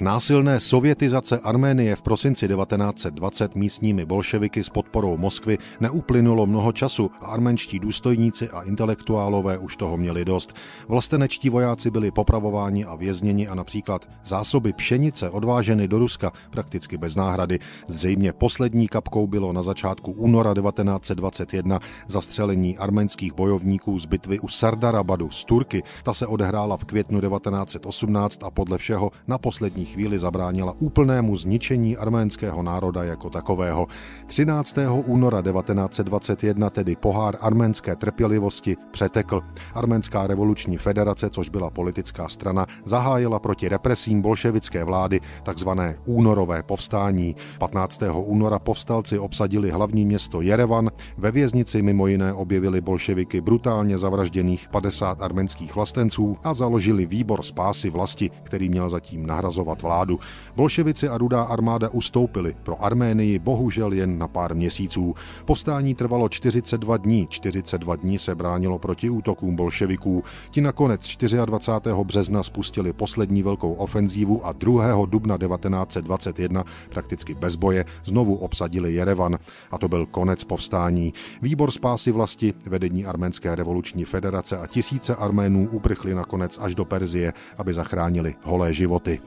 Násilné sovětizace Arménie v prosinci 1920 místními bolševiky s podporou Moskvy neuplynulo mnoho času a arménští důstojníci a intelektuálové už toho měli dost. Vlastenečtí vojáci byli popravováni a vězněni a například zásoby pšenice odváženy do Ruska prakticky bez náhrady. Zřejmě poslední kapkou bylo na začátku února 1921 zastřelení arménských bojovníků z bitvy u Sardarabadu z Turky. Ta se odehrála v květnu 1918 a podle všeho na poslední chvíli zabránila úplnému zničení arménského národa jako takového. 13. února 1921 tedy pohár arménské trpělivosti přetekl. Arménská revoluční federace, což byla politická strana, zahájila proti represím bolševické vlády takzvané únorové povstání. 15. února povstalci obsadili hlavní město Jerevan, ve věznici mimo jiné objevili bolševiky brutálně zavražděných 50 arménských vlastenců a založili výbor spásy vlasti, který měl zatím nahrazovat vládu. Bolševici a rudá armáda ustoupili, pro Arménii bohužel jen na pár měsíců. Povstání trvalo 42 dní, 42 dní se bránilo proti útokům bolševiků. Ti nakonec 24. března spustili poslední velkou ofenzívu a 2. dubna 1921 prakticky bez boje znovu obsadili Jerevan. A to byl konec povstání. Výbor spásy vlasti, vedení Arménské revoluční federace a tisíce Arménů uprchli nakonec až do Perzie, aby zachránili holé životy.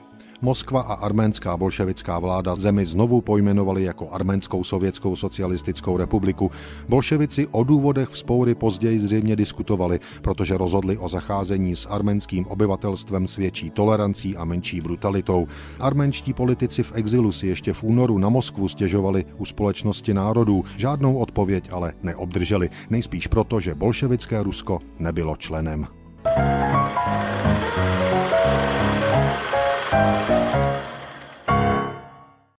Moskva a arménská bolševická vláda zemi znovu pojmenovali jako Arménskou sovětskou socialistickou republiku. Bolševici o důvodech vzpoury později zřejmě diskutovali, protože rozhodli o zacházení s arménským obyvatelstvem s větší tolerancí a menší brutalitou. Arménští politici v exilu si ještě v únoru na Moskvu stěžovali u společnosti národů. Žádnou odpověď ale neobdrželi, nejspíš proto, že bolševické Rusko nebylo členem.